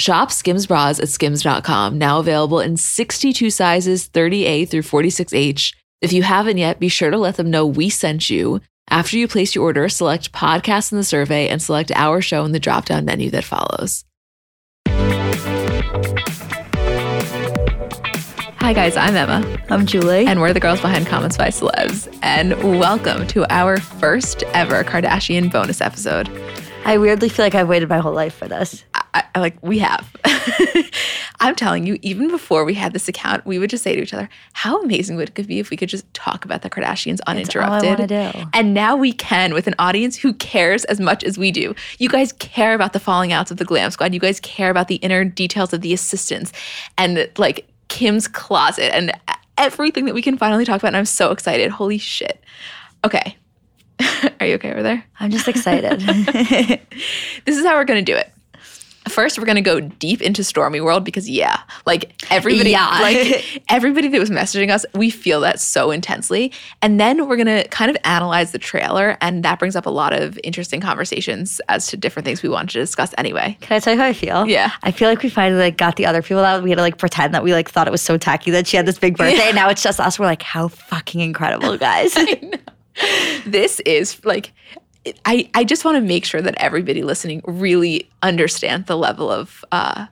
Shop Skims bras at skims.com, now available in 62 sizes, 30A through 46H. If you haven't yet, be sure to let them know we sent you. After you place your order, select podcast in the survey and select our show in the drop down menu that follows. Hi, guys, I'm Emma. I'm Julie. And we're the girls behind Comments by Celebs. And welcome to our first ever Kardashian bonus episode. I weirdly feel like I've waited my whole life for this. I, like, we have. I'm telling you, even before we had this account, we would just say to each other, how amazing would it be if we could just talk about the Kardashians uninterrupted? That's all I do. And now we can with an audience who cares as much as we do. You guys care about the falling outs of the glam squad. You guys care about the inner details of the assistants and like Kim's closet and everything that we can finally talk about. And I'm so excited. Holy shit. Okay. Are you okay over there? I'm just excited. this is how we're going to do it. First, we're gonna go deep into Stormy World because yeah, like everybody, Yeah. like everybody that was messaging us, we feel that so intensely. And then we're gonna kind of analyze the trailer, and that brings up a lot of interesting conversations as to different things we wanted to discuss anyway. Can I tell you how I feel? Yeah. I feel like we finally like got the other people out. We had to like pretend that we like thought it was so tacky that she had this big birthday. Yeah. And now it's just us. We're like, how fucking incredible, guys. This is like. I, I just want to make sure that everybody listening really understands the level of uh,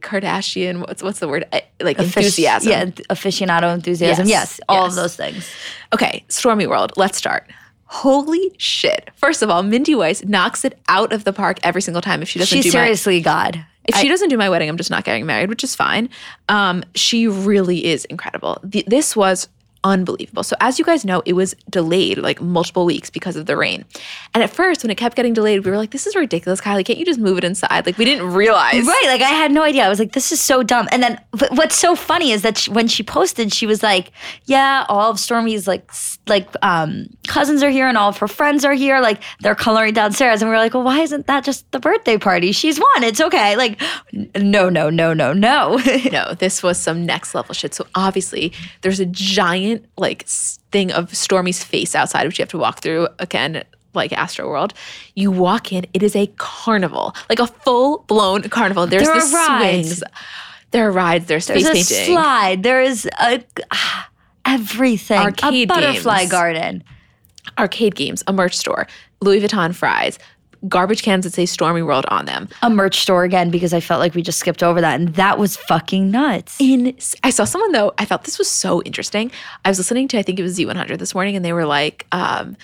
Kardashian. What's what's the word? Uh, Like enthusiasm. Yeah, aficionado enthusiasm. Yes, Yes, all yes. of those things. Okay, Stormy World, let's start. Holy shit. First of all, Mindy Weiss knocks it out of the park every single time if she doesn't She's do my seriously God. if she doesn't do my wedding, I'm just not getting married, which is fine. Um, she really is incredible. Th- this was unbelievable. So as you guys know, it was delayed like multiple weeks because of the rain. And at first, when it kept getting delayed, we were like, "This is ridiculous, Kylie. Can't you just move it inside?" Like we didn't realize. Right, like I had no idea. I was like, "This is so dumb." And then, what's so funny is that she, when she posted, she was like, "Yeah, all of Stormy's like like um, cousins are here, and all of her friends are here. Like they're coloring downstairs." And we were like, "Well, why isn't that just the birthday party? She's won. It's okay." Like, no, no, no, no, no. no, this was some next level shit. So obviously, there's a giant like thing of Stormy's face outside, which you have to walk through again. Like Astro World, you walk in. It is a carnival, like a full blown carnival. There's There the rides. swings, there are rides, there's, There's face a painting, slide. There is a ah, everything. Arcade a butterfly games. garden. arcade games, a merch store, Louis Vuitton fries, garbage cans that say Stormy World on them. A merch store again because I felt like we just skipped over that, and that was fucking nuts. in I saw someone though, I thought this was so interesting. I was listening to I think it was Z100 this morning and they were like um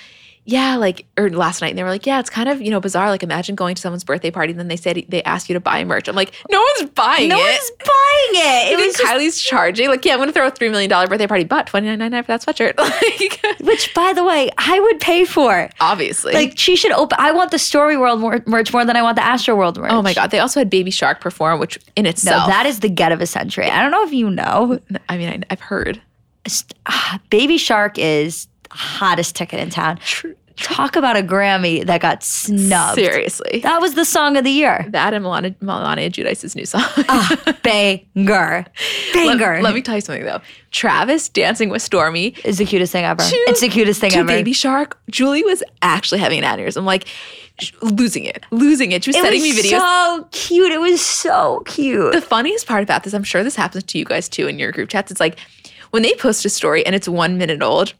yeah, like or last night and they were like, yeah, it's kind of, you know, bizarre like imagine going to someone's birthday party and then they said they asked you to buy merch. I'm like, no one's buying No it. one's buying it. It was just Kylie's charging? Like, yeah, I'm gonna throw a three million dollar birthday party, but twenty nine ninety nine for that sweatshirt. like, Which, by the way, I would pay for. obviously. Like she should open. I want the Stormy World merch more than I want the Astro World merch. oh my god, they also had Baby Shark perform, which in No, itself, that is the get of a century. I don't know if you know. I mean, I, I've heard. Ah, Baby Shark is hottest ticket in town. True, Talk about a Grammy that got snubbed. Seriously. That was the song of the year. That and Milania, Milania Giudice's new song. Ah, banger. Banger. let, let me tell you something though. Travis dancing with Stormy. is the cutest thing ever. to- it's the cutest thing ever. Baby Shark. Julie was actually having an aneurysm. Like losing it, losing it. She was it sending was me videos. so cute. It was so cute. the funniest part about this, I'm sure this happens to you guys too in your group chats. It's like when they post a story and it's one minute old.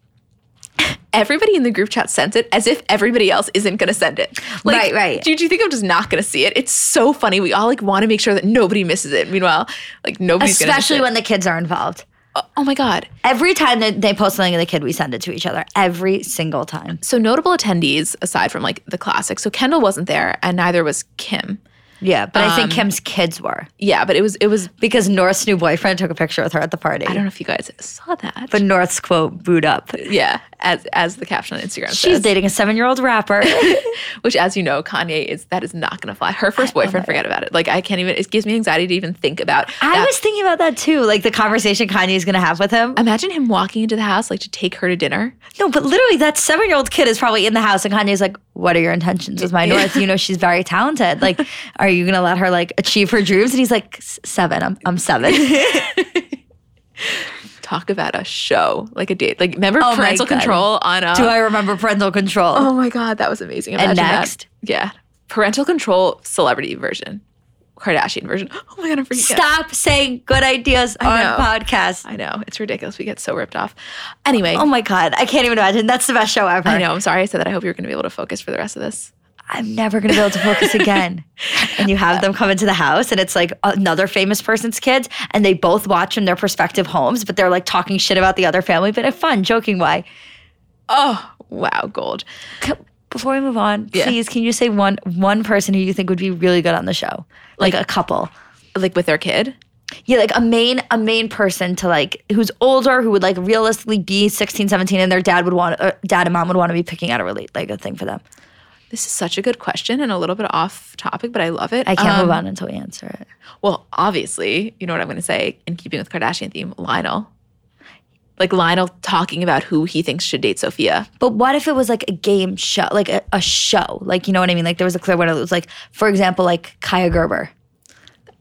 Everybody in the group chat sends it as if everybody else isn't going to send it. Like, Right, right. Do, do you think I'm just not going to see it? It's so funny. We all like want to make sure that nobody misses it. Meanwhile, like nobody's going to miss Especially when the kids are involved. Oh, oh my god. Every time that they post something of the kid, we send it to each other. Every single time. So notable attendees aside from like the classics. So Kendall wasn't there, and neither was Kim. Yeah, but I think Um, Kim's kids were Yeah, but it was it was. because North's new boyfriend took a picture with her at the party. I don't know if you guys saw that, But North's quote boot up. yeah, as as the caption on Instagram She's says, dating a seven year old rapper. which as you know, Kanye is that is not going to fly. Her first boyfriend, forget about it. Like I can't even. It gives me anxiety to even think about. I that. was thinking about that too, like the conversation Kanye's gonna have with him. Imagine him walking into the house like to take her to dinner. No, but literally, that seven year old kid is probably in the house, and Kanye's like, "What are your intentions with my North? You know, she's very talented. Like, are you gonna let her like achieve her dreams?" And he's like, seven. I'm I'm seven. Talk about a show, like a date. Like remember Oh parental control on. Uh, Do I remember parental control? oh my god, that was amazing. And Imagine that. next. yeah, parental control celebrity version, Kardashian version. Oh my god, I'm freaking out. Stop saying good ideas on podcasts. I know it's ridiculous. We get so ripped off. Anyway, Oh my god, I can't even imagine. That's the best show ever. I know. I'm sorry I said that. I hope you're going to be able to focus for the rest of this. I'm never gonna be able to focus again. and you have them come into the house, and it's like another famous person's kids, and they both watch from their prospective homes, but they're like talking shit about the other family, but in a fun, joking way. Oh wow, gold. Before we move on, Yeah. please, can you say one one person who you think would be really good on the show, like, a couple? Like with their kid. Yeah, like a main a main person to like who's older, who would like realistically be 16, 17, and their dad would want, uh, dad and mom would want to be picking out a really like a thing for them. This is such a good question and a little bit off topic, but I love it. I can't Um, move on until we answer it. Well, obviously, you know what I'm going to say in keeping with Kardashian theme, Lionel. Like Lionel talking about who he thinks should date Sofia. But what if it was like a game show, like a, a show? Like, you know what I mean? Like, there was a clear winner that was like, for example, like Kaia Gerber.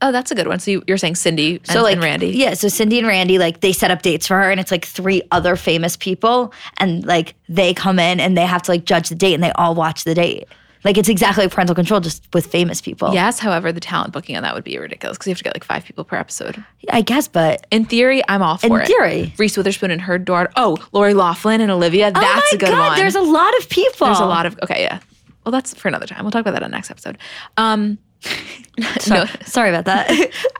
Oh, that's a good one. So you, you're saying Cindy and, So, like, and Randy. Yeah. So, Cindy and Randy, like, they set up dates for her, and it's like three other famous people. And like, they come in and they have to like judge the date, and they all watch the date. Like, it's exactly like parental control, just with famous people. Yes, however, the talent booking on that would be ridiculous because you have to get like five people per episode. I guess, but In theory, I'm all for In it. theory. Reese Witherspoon and her daughter. Oh, Lori Loughlin and Olivia. That's oh my a good God, one. there's a lot of people. There's a lot of okay, yeah. Well, that's for another time. We'll talk about that on next episode. Um, Sorry, no, sorry about that.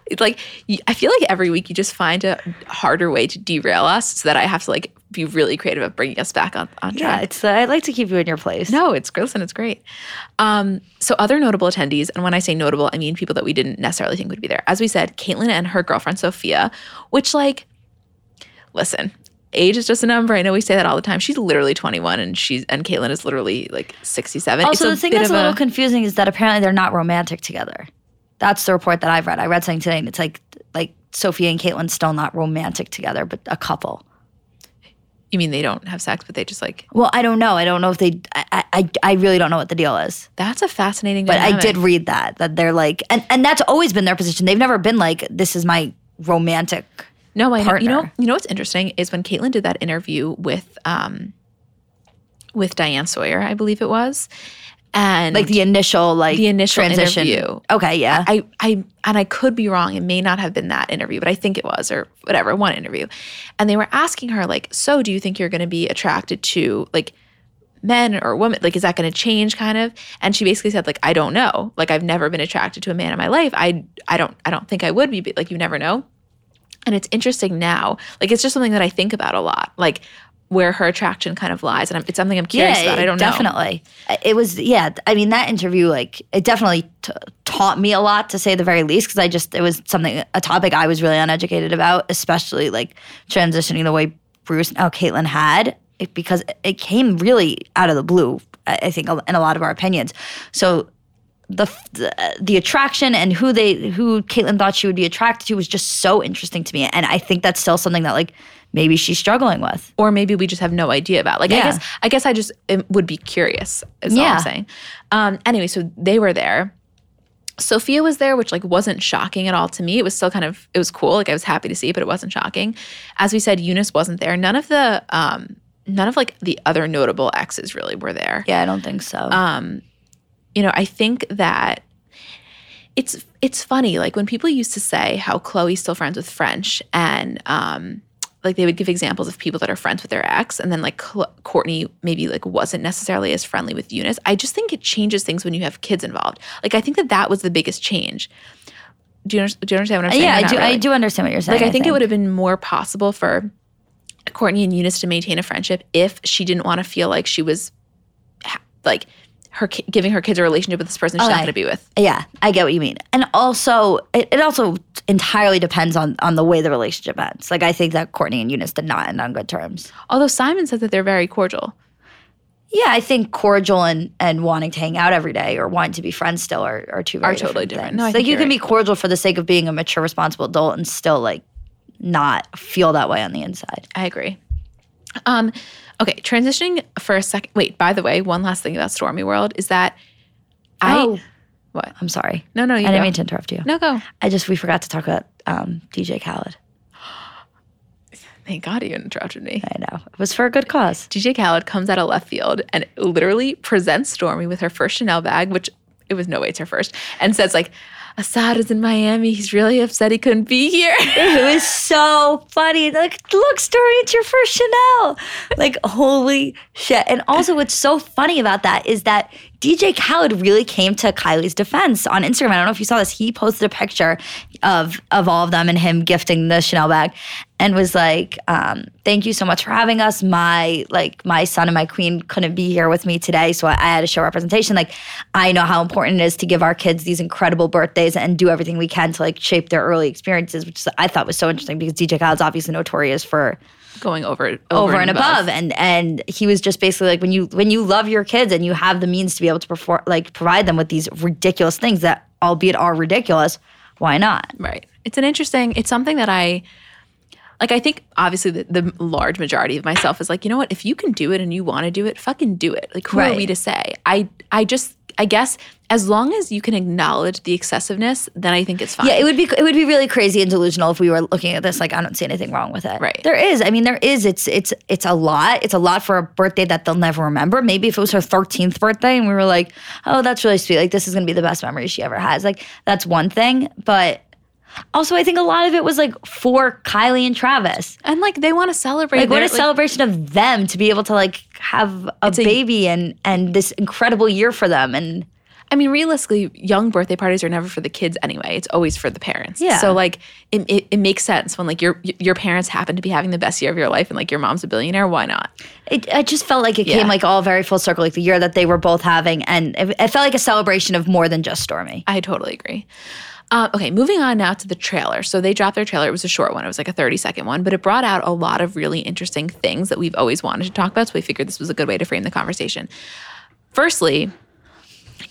it's like I feel like every week you just find a harder way to derail us, so that I have to like be really creative at bringing us back on on yeah, track. it's. Uh, I like to keep you in your place. No, it's listen, it's great. Um, so other notable attendees, and when I say notable, I mean people that we didn't necessarily think would be there. As we said, Caitlyn and her girlfriend Sophia, which like, listen, age is just a number. I know we say that all the time. She's literally 21, and she's and Caitlyn is literally like 67. Also, a the thing that's a little confusing is that apparently they're not romantic together. That's the report that I've read. I read something today, and it's like like Sophia and Caitlyn still not romantic together, but a couple. You mean they don't have sex, but they just like Well, I don't know. I don't know if they. I I, I really don't know what the deal is. that's a fascinating. But I did read that that they're like, and and that's always been their position. They've never been like, this is my romantic. No, I know. You know, you know what's interesting is when Caitlyn did that interview with um with Diane Sawyer, I believe it was, and Like the initial like The initial transition. interview. Okay, yeah. I, I, and I could be wrong. It may not have been that interview, but I think it was, or whatever, one interview. And they were asking her, like, so do you think you're going to be attracted to like men or women? Like, is that going to change kind of? And she basically said, like, I don't know. Like, I've never been attracted to a man in my life. I, I don't, I don't think I would be, but like, you never know. And it's interesting now. Like, it's just something that I think about a lot. Like, where her attraction kind of lies, and it's something I'm curious about. I don't know. definitely. It was, yeah. I mean, that interview, like, it definitely t- taught me a lot, to say the very least, because I just, it was something, a topic I was really uneducated about, especially like transitioning the way Bruce, now oh, Caitlyn had, it, because it came really out of the blue, I I think, in a lot of our opinions. So the the, the attraction and who they who Caitlyn thought she would be attracted to was just so interesting to me, and I think that's still something that like maybe she's struggling with. or maybe we just have no idea about. Like I guess I guess I just would be curious. Is all Yeah. I'm saying. Um, anyway, so they were there. Sophia was there, which like wasn't shocking at all to me. It was still kind of it was cool. Like I was happy to see, but it wasn't shocking. As we said, Younes wasn't there. None of the um, none of like the other notable exes really were there. Yeah, I don't think so. Um, you know, I think that it's it's funny. Like when people used to say how Khloé's still friends with French, and um, like they would give examples of people that are friends with their ex, and then like Cl- Kourtney maybe like wasn't necessarily as friendly with Younes. I just think it changes things when you have kids involved. Like I think that that was the biggest change. Do you, do you understand what I'm saying? yeah, I do. I do understand what you're saying. Like I think, it would have been more possible for Kourtney and Younes to maintain a friendship if she didn't want to feel like she was like her giving her kids a relationship with this person she's not going to be with. Yeah, I get what you mean. And also, it, it also entirely depends on on the way the relationship ends. Like I think that Kourtney and Younes did not end on good terms. Although Simon said that they're very cordial. Yeah, I think cordial and, and wanting to hang out every day or wanting to be friends still are, are two very Are totally different. different. No, I things. think like you can right. be cordial for the sake of being a mature, responsible adult and still like not feel that way on the inside. I agree. Um, okay, transitioning for a second. Wait, by the way, one last thing about Stormy World is that I Oh. what? I'm sorry. No, no, you I didn't go. mean to interrupt you. No, go. I just we forgot to talk about um, DJ Khaled. Thank God you interrupted me. I know it was for a good cause. DJ Khaled comes out of left field and literally presents Stormy with her first Chanel bag, which it was no way it's her first, and says like, Asahd is in Miami. He's really upset he couldn't be here. It was so funny. Like, look, Stormy, it's your first Chanel. Like, holy shit. And also, what's so funny about that is that DJ Khaled really came to Kylie's defense on Instagram. I don't know if you saw this. He posted a picture of of all of them and him gifting the Chanel bag, and was like, um, "Thank you so much for having us. My like my son and my queen couldn't be here with me today, so I, I had to show representation. Like, I know how important it is to give our kids these incredible birthdays and do everything we can to like shape their early experiences, which I thought was so interesting because DJ Khaled's obviously notorious for Going over, over, over, and above. and and he was just basically like when you when you love your kids and you have the means to be able to perform like provide them with these ridiculous things that albeit are ridiculous why not Right. It's an interesting, it's something that I like. I think obviously the, the large majority of myself is like, you know what? If you can do it and you want to do it, fucking do it. Like, who are we to say? I, I just, I guess as long as you can acknowledge the excessiveness, then I think it's fine. yeah it would be it would be really crazy and delusional if we were looking at this like i don't see anything wrong with it. Right. there is. I mean there is. It's it's it's a lot. It's a lot for a birthday that they'll never remember. Maybe if it was her 13th birthday and we were like oh that's really sweet. Like this is going to be the best memory she ever has. Like that's one thing but also i think a lot of it was like for kylie and travis and like they want to celebrate. like what a celebration of them to be able to like have a It's a- baby and and this incredible year for them and I mean, realistically, young birthday parties are never for the kids anyway. It's always for the parents. Yeah. So like, it, it, it makes sense when like your your parents happen to be having the best year of your life, and like your mom's a billionaire. Why not? it, I just felt like it Yeah. came like all very full circle like the year that they were both having and it, it felt like a celebration of more than just stormy I totally agree. Uh, okay, moving on now to the trailer. So they dropped their trailer. It was a short one. It was like a 30 second one, but it brought out a lot of really interesting things that we've always wanted to talk about. So we figured this was a good way to frame the conversation. Firstly,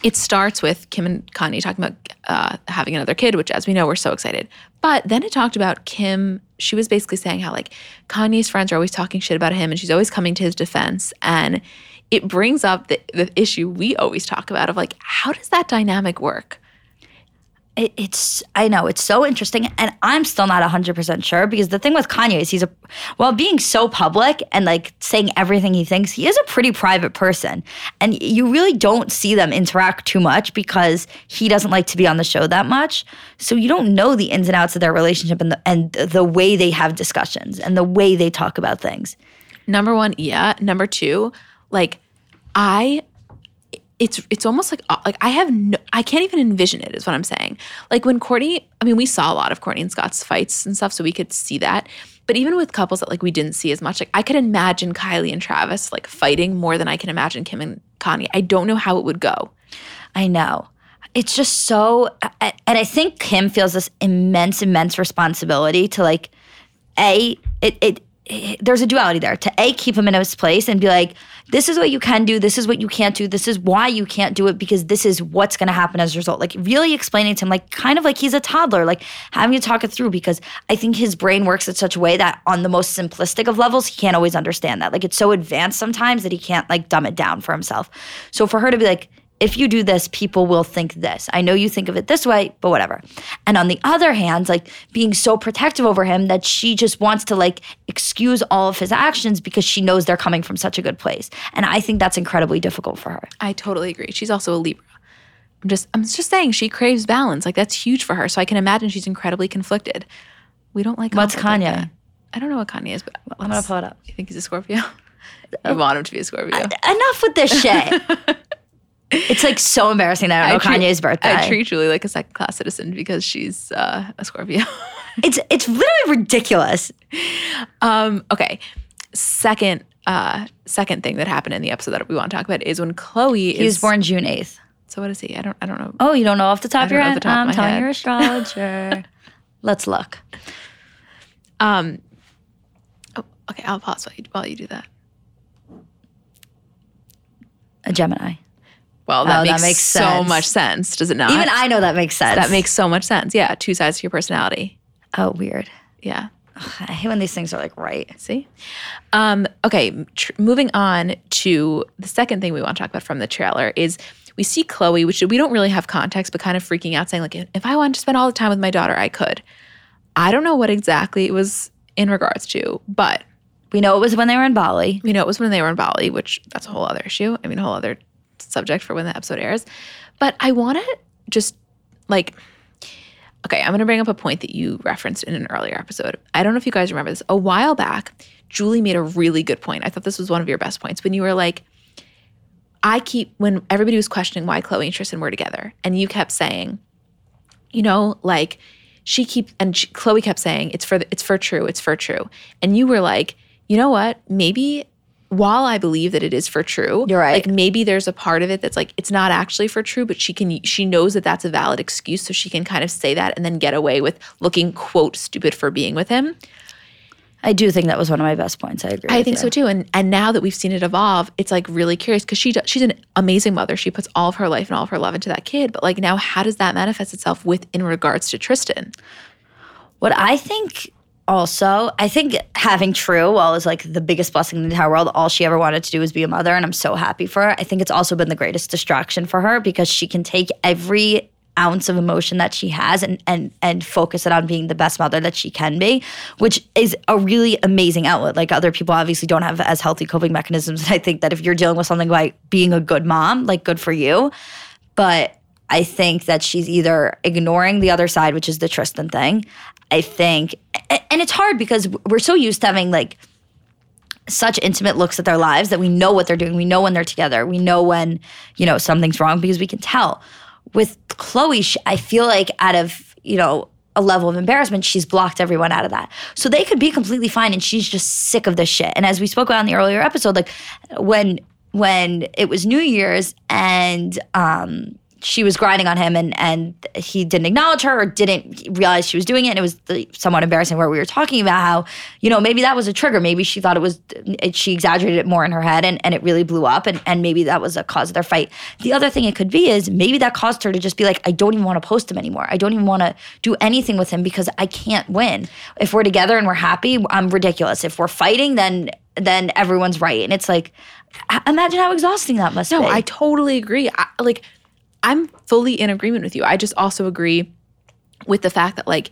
it starts with Kim and Kanye talking about uh, having another kid, which, as we know, we're so excited. But then it talked about Kim. She was basically saying how, like, Kanye's friends are always talking shit about him and she's always coming to his defense. And it brings up the, the issue we always talk about of, like, how does that dynamic work? It, it's I know it's so interesting, and I'm still not 100 percent sure because the thing with Kanye is he's a while being so public and like saying everything he thinks, he is a pretty private person, and you really don't see them interact too much because he doesn't like to be on the show that much, so you don't know the ins and outs of their relationship and the, and the way they have discussions and the way they talk about things. Number one, yeah. Number two, like I it's it's almost like uh, like I have no I can't even envision it is what I'm saying. Like when Kourtney, I mean we saw a lot of Kourtney and Scott's fights and stuff so we could see that. But even with couples that like we didn't see as much, like I could imagine Kylie and Travis like fighting more than I can imagine Kim and Kanye. I don't know how it would go. I know. It's just so, and I think Kim feels this immense, immense responsibility to like, a it it there's a duality there. To a keep him in his place and be like this is what you can do this is what you can't do this is why you can't do it because this is what's going to happen as a result. Like really explaining to him like kind of like he's a toddler like having to talk it through because i think his brain works in such a way that on the most simplistic of levels he can't always understand that. Like it's so advanced sometimes that he can't like dumb it down for himself. So for her to be like if you do this, people will think this. I know you think of it this way, but whatever. And on the other hand, like being so protective over him that she just wants to like excuse all of his actions because she knows they're coming from such a good place. And I think that's incredibly difficult for her. I totally agree. She's also a Libra. I'm just I'm just saying she craves balance. Like that's huge for her. So I can imagine she's incredibly conflicted. We don't like What's conflict like Kanye? I don't know what Kanye is, but I'm gonna pull it up. You think he's a Scorpio? I want him to be a Scorpio. Uh, enough with this shit. it's like so embarrassing that I don't know treat- Kanye's birthday. I treat Julie like a second class citizen because she's uh, a Scorpio. it's it's literally ridiculous. um, okay. Second uh second thing that happened in the episode that we want to talk about is when Khloé He is was born June 8th. So what is he? I don't I don't know. Oh, you don't know off the top I of your head? top I'm telling head. your astrologer. Let's look. Um oh, okay, I'll pause while you, while you do that. A Gemini. Well, that, Oh, that makes, makes so sense. much sense, does it not? Even I know that makes sense. that makes so much sense. Yeah, two sides to your personality. Oh, weird. Yeah. I hate when these things are like right. See? Um, okay, tr- moving on to the second thing we want to talk about from the trailer is we see Khloé, which we don't really have context, but kind of freaking out, saying, like, if I wanted to spend all the time with my daughter, I could. I don't know what exactly it was in regards to, but We know it was when they were in Bali. We know, it was when they were in Bali, which that's a whole other issue. I mean, a whole other subject for when the episode airs. But I want to just like, okay, I'm going to bring up a point that you referenced in an earlier episode. I don't know if you guys remember this. A while back, Julie made a really good point. I thought this was one of your best points when you were like, I keep, when everybody was questioning why Khloé and Tristan were together, and you kept saying, you know, like, she keep and she, Khloé kept saying it's for it's for true, it's for true, and you were like, you know what? Maybe while I believe that it is for true, You're right. Like maybe there's a part of it that's like it's not actually for true, but she can she knows that that's a valid excuse, so she can kind of say that and then get away with looking quote stupid for being with him. I do think that was one of my best points. I agree. I think you. so too. And and now that we've seen it evolve, it's like really curious because she she's an amazing mother. She puts all of her life and all of her love into that kid. But like now, how does that manifest itself with in regards to Tristan? What I think also, I think having True, while is like the biggest blessing in the entire world, all she ever wanted to do was be a mother, and I'm so happy for her. I think it's also been the greatest distraction for her because she can take every ounce of emotion that she has and and and focus it on being the best mother that she can be, which is a really amazing outlet. Like other people obviously don't have as healthy coping mechanisms. And I think that if you're dealing with something like being a good mom, like good for you. But I think that she's either ignoring the other side, which is the Tristan thing. I think, and it's hard because we're so used to having like such intimate looks at their lives that we know what they're doing. We know when they're together. We know when, you know, something's wrong because we can tell. With Khloé, I feel like out of, you know, a level of embarrassment, she's blocked everyone out of that. So they could be completely fine and she's just sick of this shit. And as we spoke about in the earlier episode, like when when it was New Year's and um she was grinding on him and and he didn't acknowledge her or didn't realize she was doing it. And it was the, somewhat embarrassing where we were talking about how you know maybe that was a trigger. Maybe she thought it was it, she exaggerated it more in her head and, and it really blew up. And, and maybe that was a cause of their fight. The other thing it could be is maybe that caused her to just be like i don't even want to post him anymore. I don't even want to do anything with him because i can't win. If we're together and we're happy i'm ridiculous. If we're fighting then then everyone's right. And it's like imagine how exhausting that must No, be. I totally agree. I, like, I'm fully in agreement with you. I just also agree with the fact that like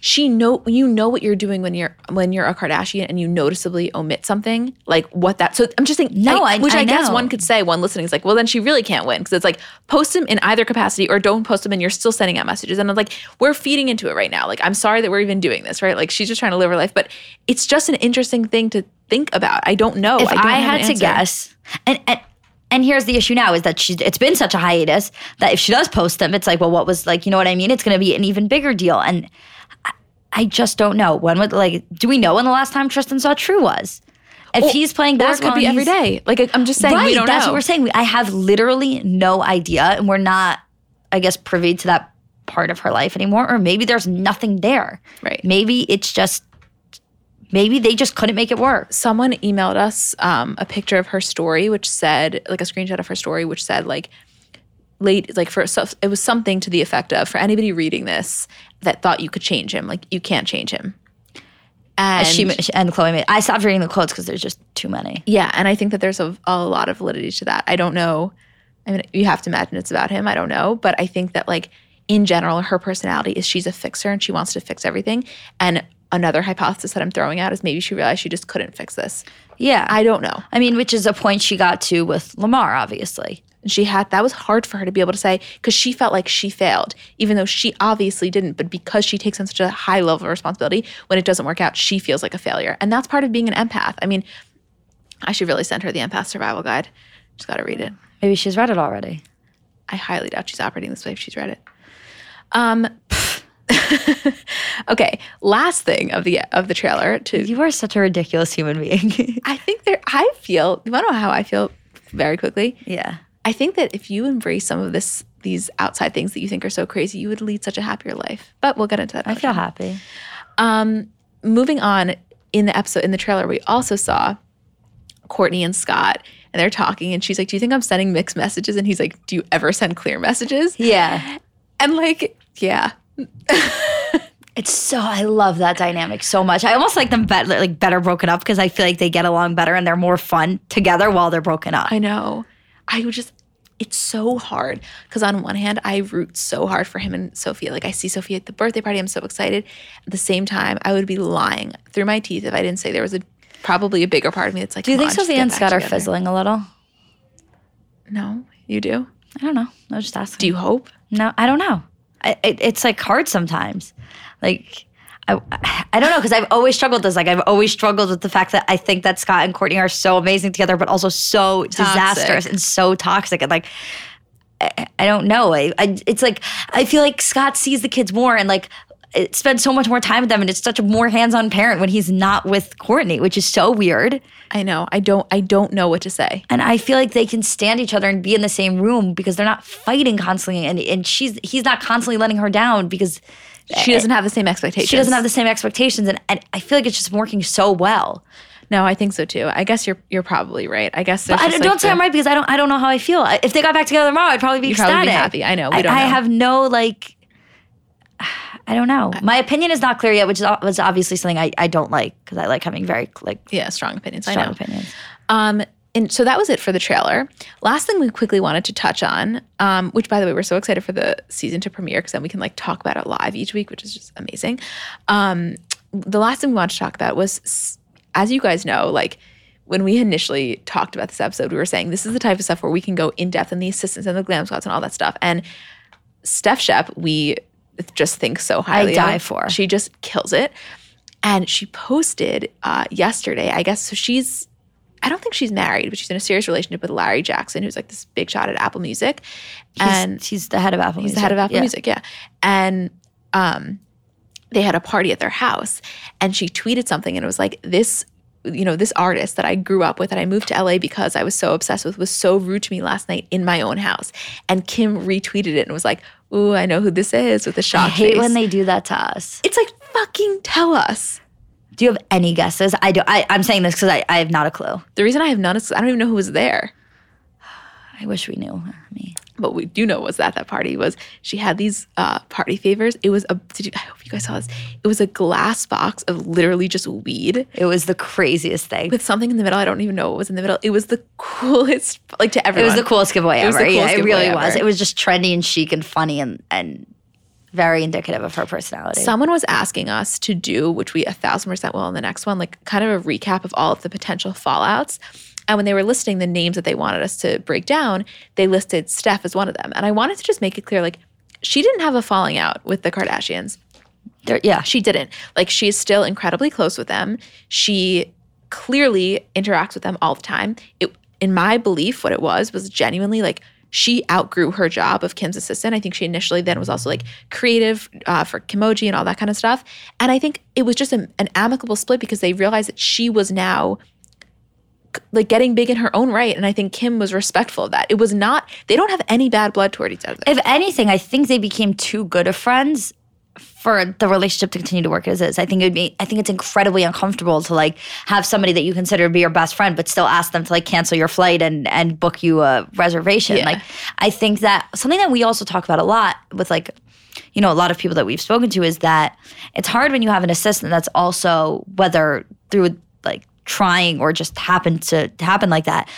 she know you know what you're doing when you're when you're a Kardashian and you noticeably omit something like what that. So I'm just thinking, No, I- which I, I guess one could say one listening is like, well, then she really can't win because it's like post them in either capacity or don't post them and you're still sending out messages and I'm like we're feeding into it right now. Like I'm sorry that we're even doing this, right? Like she's just trying to live her life, but it's just an interesting thing to think about. I don't know. if I, I, have an had to guess, and, and and here's the issue now is that she's it's been such a hiatus that if she does post them, it's like, well, what was like, you know what I mean? It's going to be an even bigger deal, and I, I just don't know when would like. Do we know when the last time Tristan saw True was? If he's playing basketball, could be every day. Like I'm just saying, right? we don't that's know. what we're saying. We, I have literally no idea, and we're not, I guess, privy to that part of her life anymore. Or maybe there's nothing there. Right. Maybe it's just maybe they just couldn't make it work. someone emailed us um, a picture of her story which said like a screenshot of her story which said like late like for so it was something to the effect of for anybody reading this that thought you could change him like you can't change him and she and Khloé made. I stopped reading the quotes because there's just too many. yeah and i think that there's a, a lot of validity to that i don't know i mean you have to imagine it's about him i don't know but i think that like in general her personality is she's a fixer and she wants to fix everything and another hypothesis that i'm throwing out is maybe she realized she just couldn't fix this Yeah, i don't know I mean, which is a point she got to with Lamar, obviously. She had that was hard for her to be able to say because she felt like she failed, even though she obviously didn't. But because she takes on such a high level of responsibility, when it doesn't work out, she feels like a failure, and that's part of being an empath. I mean, I should really send her the empath survival guide. She's got to read it. Maybe she's read it already. I highly doubt she's operating this way if she's read it. Um. okay, last thing of the of the trailer to You are such a ridiculous human being. I think there I feel you wanna know how I feel very quickly? yeah. I think that if you embrace some of this, these outside things that you think are so crazy, you would lead such a happier life. But we'll get into that. I feel time. happy. Um, moving on in the episode, in the trailer, we also saw Kourtney and Scott, and they're talking, and she's like, "Do you think I'm sending mixed messages?" And he's like, "Do you ever send clear messages?" Yeah. And like, yeah, It's so I love that dynamic so much. I almost like them better like better broken up because I feel like they get along better and they're more fun together while they're broken up. I know. I would just. It's so hard because on one hand, I root so hard for him and Sofia. Like I see Sofia at the birthday party, I'm so excited. At the same time, I would be lying through my teeth if I didn't say there was a probably a bigger part of me that's like. Do you think Sofia and Scott are together." fizzling a little? No, you do. I don't know. I was just asking. Do you hope? No, I don't know. I, it, it's like hard sometimes. Like I, I don't know because I've always struggled with this. Like I've always struggled with the fact that I think that Scott and Kourtney are so amazing together, but also so disastrous and so toxic. And like I, I don't know. I, I it's like I feel like Scott sees the kids more and like it spends so much more time with them, and it's such a more hands-on parent when he's not with Kourtney, which is so weird. I know. I don't. I don't know what to say. And I feel like they can stand each other and be in the same room because they're not fighting constantly, and and she's he's not constantly letting her down because She doesn't have the same expectations. she doesn't have the same expectations, and, and I feel like it's just working so well. No, I think so too. I guess you're you're probably right. I guess there's I don't, like, don't say the- I'm right because I don't I don't know how I feel. If they got back together tomorrow, I'd probably be You'd probably be ecstatic. happy. I know. We I, don't I know. have no like. I don't know. My opinion is not clear yet, which is was obviously something I, I don't like because I like having very like Yeah, strong opinions. I strong opinions. Um, and so that was it for the trailer. Last thing we quickly wanted to touch on, um, which by the way, we're so excited for the season to premiere because then we can like talk about it live each week, which is just amazing. Um, the last thing we wanted to talk about was, as you guys know, like when we initially talked about this episode, we were saying this is the type of stuff where we can go in depth in the assistants and the glam squads and all that stuff. And Steph Shep, we just think so highly. I die of. for. She just kills it. And she posted uh, yesterday, I guess. So she's, I don't think she's married, but she's in a serious relationship with Larry Jackson, who's like this big shot at Apple Music. He's, and he's the head of Apple he's Music. the head of Apple Yeah. Music, yeah. And um, they had a party at their house, and she tweeted something, and it was like this. You know, this artist that I grew up with that I moved to LA because I was so obsessed with was so rude to me last night in my own house. And Kim retweeted it and was like, Ooh, I know who this is with the I shock hate face. when they do that to us. it's like fucking tell us. Do you have any guesses? I do. I, I'm saying this because I, I have not a clue. The reason I have none is I don't even know who was there. I wish we knew. Me. What we do know was that that party was she had these uh, party favors. It was a. Did you, I hope you guys saw this. It was a glass box of literally just weed It was the craziest thing. with something in the middle. I don't even know what was in the middle. It was the coolest, like to everyone. It was the coolest giveaway It was ever. the yeah, coolest it giveaway really was. It was just trendy and chic and funny and and very indicative of her personality. Someone was asking us to do, which we a thousand percent will in the next one, like kind of a recap of all of the potential fallouts. And when they were listing the names that they wanted us to break down, they listed Steph as one of them. And I wanted to just make it clear, like, she didn't have a falling out with the Kardashians. There- yeah, She didn't. Like, she's still incredibly close with them. She clearly interacts with them all the time. It, in my belief, what it was was genuinely like she outgrew her job of Kim's assistant. I think she initially then was also like creative uh, for Kimoji and all that kind of stuff. And I think it was just a, an amicable split because they realized that she was now like getting big in her own right. And I think Kim was respectful of that. It was not, they don't have any bad blood toward each other. if anything, I think they became too good of friends for the relationship to continue to work as is. I think it would be I think it's incredibly uncomfortable to like have somebody that you consider to be your best friend but still ask them to like cancel your flight and and book you a reservation. Yeah. Like I think that something that we also talk about a lot with like you know a lot of people that we've spoken to is that it's hard when you have an assistant that's also whether through trying or just happened to happen like that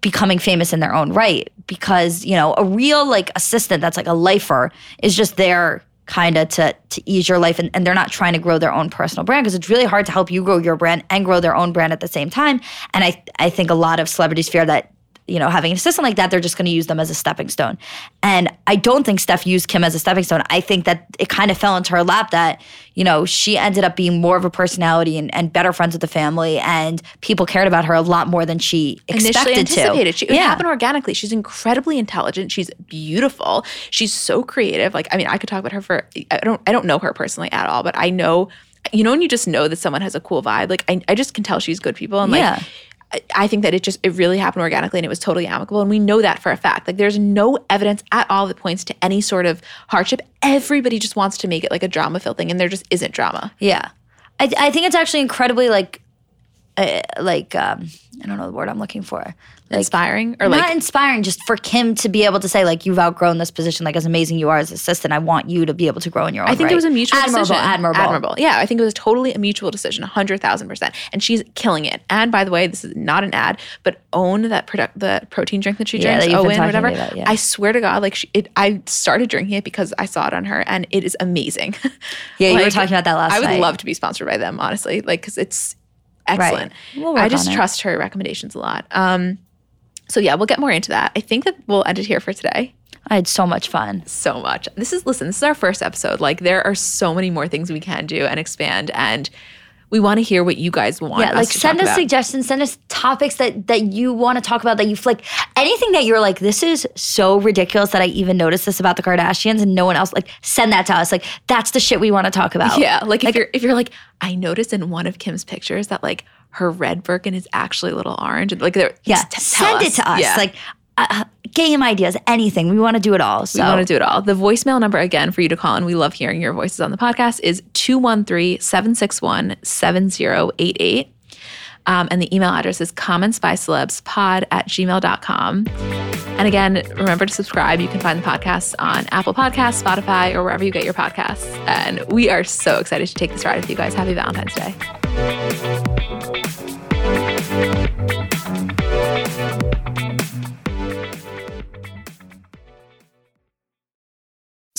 becoming famous in their own right. Because you know a real like assistant that's like a lifer is just there kind of to to ease your life and, and they're not trying to grow their own personal brand because it's really hard to help you grow your brand and grow their own brand at the same time. And i i think a lot of celebrities fear that you know having an assistant like that they're just going to use them as a stepping stone and i don't think steph used kim as a stepping stone i think that it kind of fell into her lap that you know she ended up being more of a personality and, and better friends with the family and people cared about her a lot more than she initially expected anticipated. to She, it happened organically. She's incredibly intelligent. She's beautiful. She's so creative. Like I mean, I could talk about her for. I don't. I don't know her personally at all, but I know. You know, when you just know that someone has a cool vibe, like I, I just can tell she's good people, and like Yeah. I- I think that it just it really happened organically and it was totally amicable and we know that for a fact. Like there's no evidence at all that points to any sort of hardship. Everybody just wants to make it like a drama filled thing and there just isn't drama. Yeah, I, I think it's actually incredibly like, uh, like um, I don't know the word I'm looking for. Like, Inspiring or not like inspiring, just for Kim to be able to say like you've outgrown this position. Like as amazing you are as assistant, I want you to be able to grow in your own. I think right. it was a mutual admirable, decision. admirable, Admirable. Yeah, I think it was totally a mutual decision, 100,000%. And she's killing it. And by the way, this is not an ad, but Owyn, that product, the protein drink that she Yeah, drinks, that Owyn, whatever. about, yeah. I swear to God, like she, it, I started drinking it because I saw it on her and it is amazing. Yeah, you were talking about that last I would night. love to be sponsored by them, honestly, like, because it's excellent. We'll work I just on it. trust her recommendations a lot. Um, so yeah, we'll get more into that. I think that we'll end it here for today I had so much fun. so much. This is listen, this is our first episode. Like there are so many more things we can do and expand and we want to hear what you guys want. Yeah, like send us about. suggestions, send us topics that that you want to talk about that you've like anything that you're like, this is so ridiculous that I even noticed this about the Kardashians and no one else. Like, send that to us. Like, that's the shit we want to talk about. Yeah, like if you're if you're like, I noticed in one of Kim's pictures that like her red Birkin is actually a little orange. And like there, Yeah, t- send it to us. Yeah. Like, uh, game ideas, anything. We want to do it all. So We want to do it all. The voicemail number again for you to call, and we love hearing your voices on the podcast, is 213 761 7088. Um, and the email address is commentsbycelebspod at gmail.com. And again, remember to subscribe. You can find the podcast on Apple Podcasts, Spotify, or wherever you get your podcasts. And we are so excited to take this ride with you guys. Happy Valentine's Day.